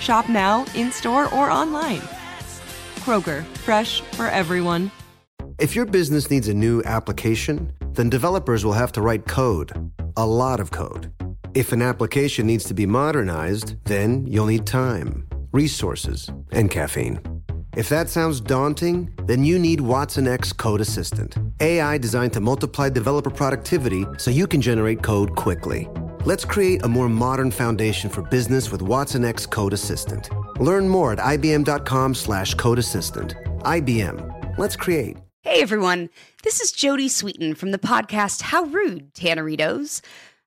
Shop now, in store, or online. Kroger, fresh for everyone. If your business needs a new application, then developers will have to write code, a lot of code. If an application needs to be modernized, then you'll need time, resources, and caffeine. If that sounds daunting, then you need watsonx Code Assistant, AI designed to multiply developer productivity so you can generate code quickly. Let's create a more modern foundation for business with watsonx Code Assistant. Learn more at ibm.com slash code assistant. IBM. Let's create. Hey everyone, this is Jodie Sweetin from the podcast How Rude, Tanneritos.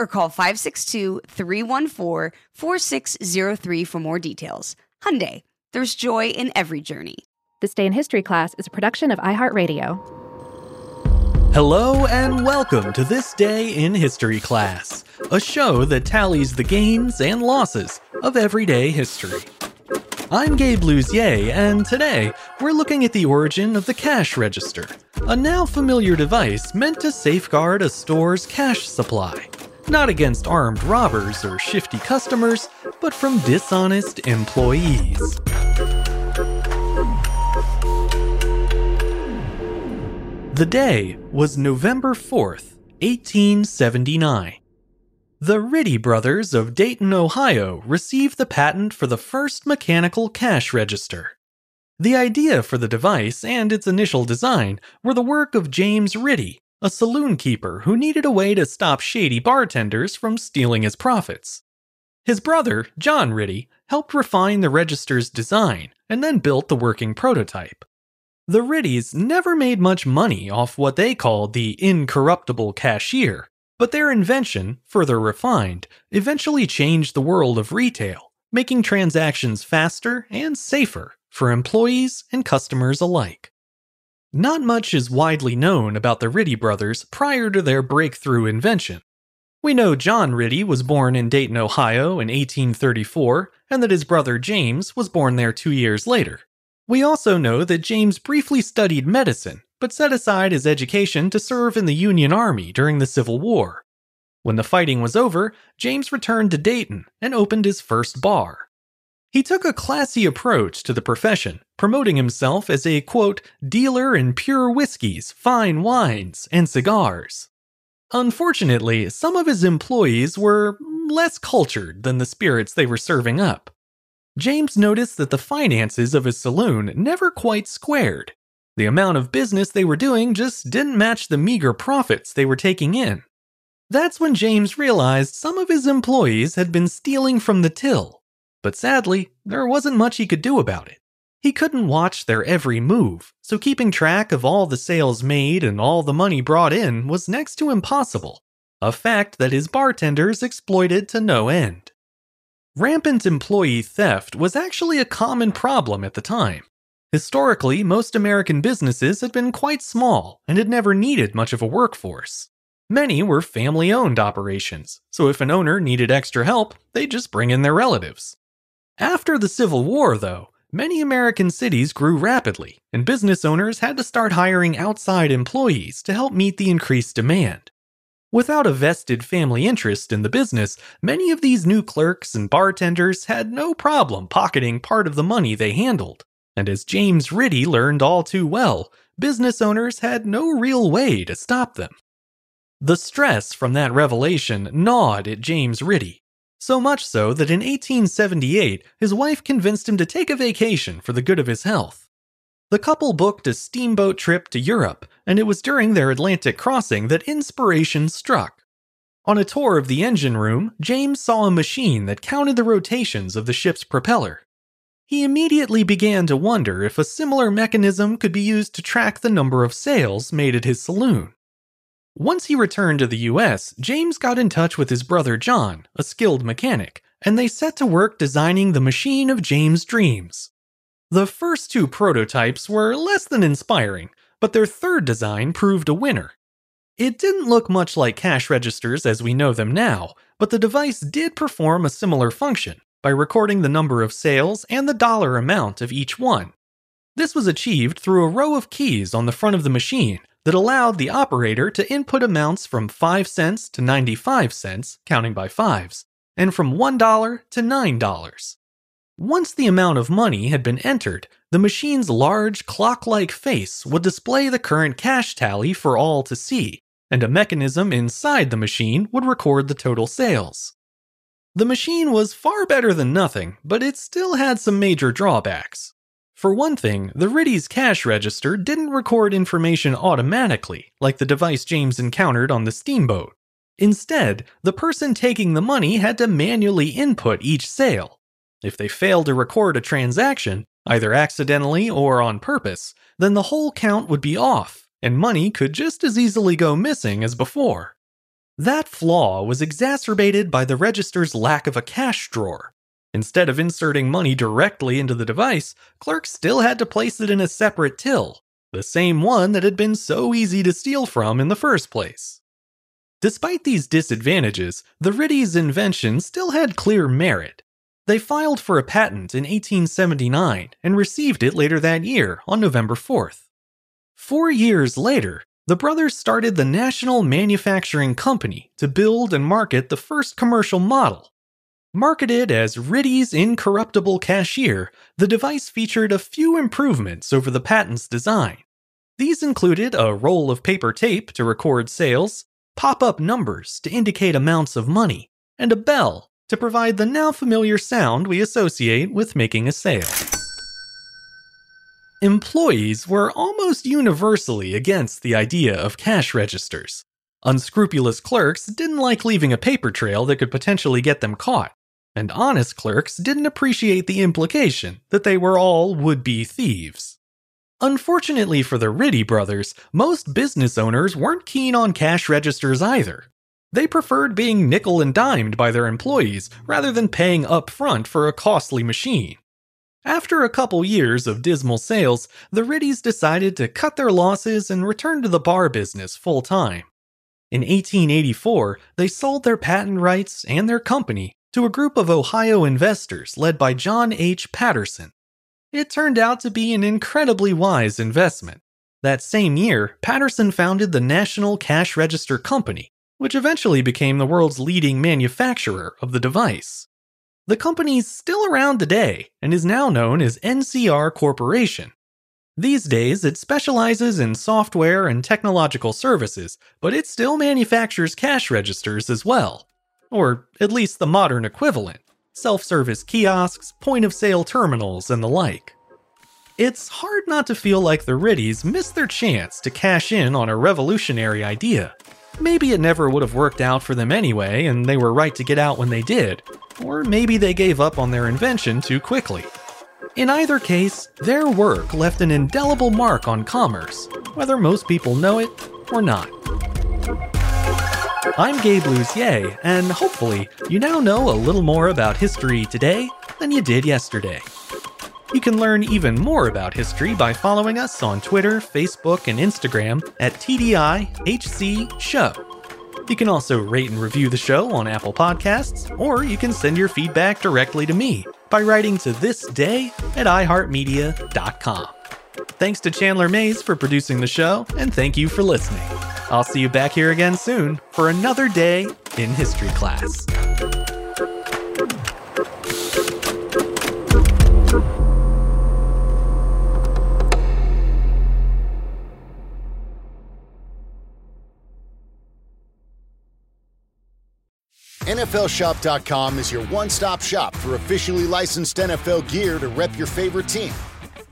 or call 562-314-4603 for more details. Hyundai, there's joy in every journey. This Day in History class is a production of iHeartRadio. Hello and welcome to This Day in History class, a show that tallies the gains and losses of everyday history. I'm Gabe Luzier, and today we're looking at the origin of the cash register, a now familiar device meant to safeguard a store's cash supply not against armed robbers or shifty customers, but from dishonest employees. The day was November 4th, 1879. The Ritty brothers of Dayton, Ohio received the patent for the first mechanical cash register. The idea for the device and its initial design were the work of James Ritty, a saloon keeper who needed a way to stop shady bartenders from stealing his profits. His brother, John Ritty, helped refine the register's design and then built the working prototype. The Rittys never made much money off what they called the incorruptible cashier, but their invention, further refined, eventually changed the world of retail, making transactions faster and safer for employees and customers alike. Not much is widely known about the Ritty brothers prior to their breakthrough invention. We know John Ritty was born in Dayton, Ohio in 1834, and that his brother James was born there two years later. We also know that James briefly studied medicine, but set aside his education to serve in the Union Army during the Civil War. When the fighting was over, James returned to Dayton and opened his first bar. He took a classy approach to the profession, promoting himself as a quote, dealer in pure whiskeys, fine wines, and cigars. Unfortunately, some of his employees were less cultured than the spirits they were serving up. James noticed that the finances of his saloon never quite squared. The amount of business they were doing just didn't match the meager profits they were taking in. That's when James realized some of his employees had been stealing from the till but sadly, there wasn't much he could do about it. He couldn't watch their every move, so keeping track of all the sales made and all the money brought in was next to impossible, a fact that his bartenders exploited to no end. Rampant employee theft was actually a common problem at the time. Historically, most American businesses had been quite small and had never needed much of a workforce. Many were family owned operations, so if an owner needed extra help, they'd just bring in their relatives. After the Civil War, though, many American cities grew rapidly, and business owners had to start hiring outside employees to help meet the increased demand. Without a vested family interest in the business, many of these new clerks and bartenders had no problem pocketing part of the money they handled. And as James Ritty learned all too well, business owners had no real way to stop them. The stress from that revelation gnawed at James Ritty, so much so that in 1878 his wife convinced him to take a vacation for the good of his health. The couple booked a steamboat trip to Europe, and it was during their Atlantic crossing that inspiration struck. On a tour of the engine room, James saw a machine that counted the rotations of the ship's propeller. He immediately began to wonder if a similar mechanism could be used to track the number of sales made at his saloon. Once he returned to the US, James got in touch with his brother John, a skilled mechanic, and they set to work designing the machine of James' dreams. The first two prototypes were less than inspiring, but their third design proved a winner. It didn't look much like cash registers as we know them now, but the device did perform a similar function by recording the number of sales and the dollar amount of each one. This was achieved through a row of keys on the front of the machine that allowed the operator to input amounts from 5 cents to 95 cents, counting by fives, and from $1 to $9. Once the amount of money had been entered, the machine's large clock like face would display the current cash tally for all to see, and a mechanism inside the machine would record the total sales. The machine was far better than nothing, but it still had some major drawbacks. For one thing, the Ritty's cash register didn't record information automatically, like the device James encountered on the steamboat. Instead, the person taking the money had to manually input each sale. If they failed to record a transaction, either accidentally or on purpose, then the whole count would be off, and money could just as easily go missing as before. That flaw was exacerbated by the register's lack of a cash drawer, Instead of inserting money directly into the device, clerks still had to place it in a separate till, the same one that had been so easy to steal from in the first place. Despite these disadvantages, the Ritty's invention still had clear merit. They filed for a patent in 1879 and received it later that year on November 4th. Four years later, the brothers started the National Manufacturing Company to build and market the first commercial model, Marketed as Ritty's Incorruptible Cashier, the device featured a few improvements over the patent's design. These included a roll of paper tape to record sales, pop up numbers to indicate amounts of money, and a bell to provide the now familiar sound we associate with making a sale. Employees were almost universally against the idea of cash registers. Unscrupulous clerks didn't like leaving a paper trail that could potentially get them caught and honest clerks didn't appreciate the implication that they were all would be thieves. Unfortunately for the Ritty brothers, most business owners weren't keen on cash registers either. They preferred being nickel and dimed by their employees rather than paying up front for a costly machine. After a couple years of dismal sales, the Rittys decided to cut their losses and return to the bar business full time. In 1884, they sold their patent rights and their company to a group of Ohio investors led by John H. Patterson. It turned out to be an incredibly wise investment. That same year, Patterson founded the National Cash Register Company, which eventually became the world's leading manufacturer of the device. The company's still around today and is now known as NCR Corporation. These days, it specializes in software and technological services, but it still manufactures cash registers as well or at least the modern equivalent self service kiosks, point of sale terminals, and the like. It's hard not to feel like the Rittys missed their chance to cash in on a revolutionary idea. Maybe it never would have worked out for them anyway, and they were right to get out when they did, or maybe they gave up on their invention too quickly. In either case, their work left an indelible mark on commerce, whether most people know it or not. I'm Gabe Luzier, and hopefully, you now know a little more about history today than you did yesterday. You can learn even more about history by following us on Twitter, Facebook, and Instagram at TDIHC Show. You can also rate and review the show on Apple Podcasts, or you can send your feedback directly to me, by writing to this day at iHeartMedia.com. Thanks to Chandler Mayes for producing the show, and thank you for listening. I'll see you back here again soon for another day in history class. NFLShop.com is your one stop shop for officially licensed NFL gear to rep your favorite team.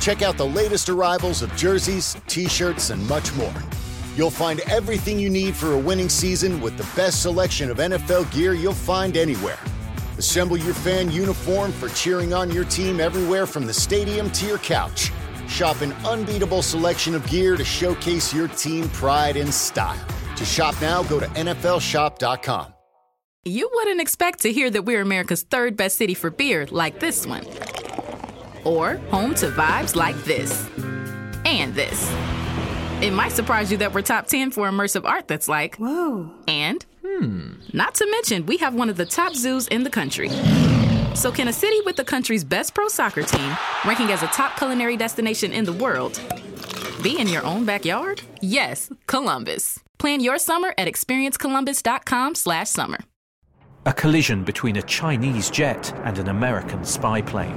Check out the latest arrivals of jerseys, t shirts, and much more. You'll find everything you need for a winning season with the best selection of NFL gear you'll find anywhere. Assemble your fan uniform for cheering on your team everywhere from the stadium to your couch. Shop an unbeatable selection of gear to showcase your team pride and style. To shop now, go to NFLShop.com. You wouldn't expect to hear that we're America's third best city for beer like this one. Or home to vibes like this. And this. It might surprise you that we're top 10 for immersive art that's like, whoa. And, hmm, not to mention, we have one of the top zoos in the country. So, can a city with the country's best pro soccer team, ranking as a top culinary destination in the world, be in your own backyard? Yes, Columbus. Plan your summer at experiencecolumbus.com/slash-summer. A collision between a Chinese jet and an American spy plane.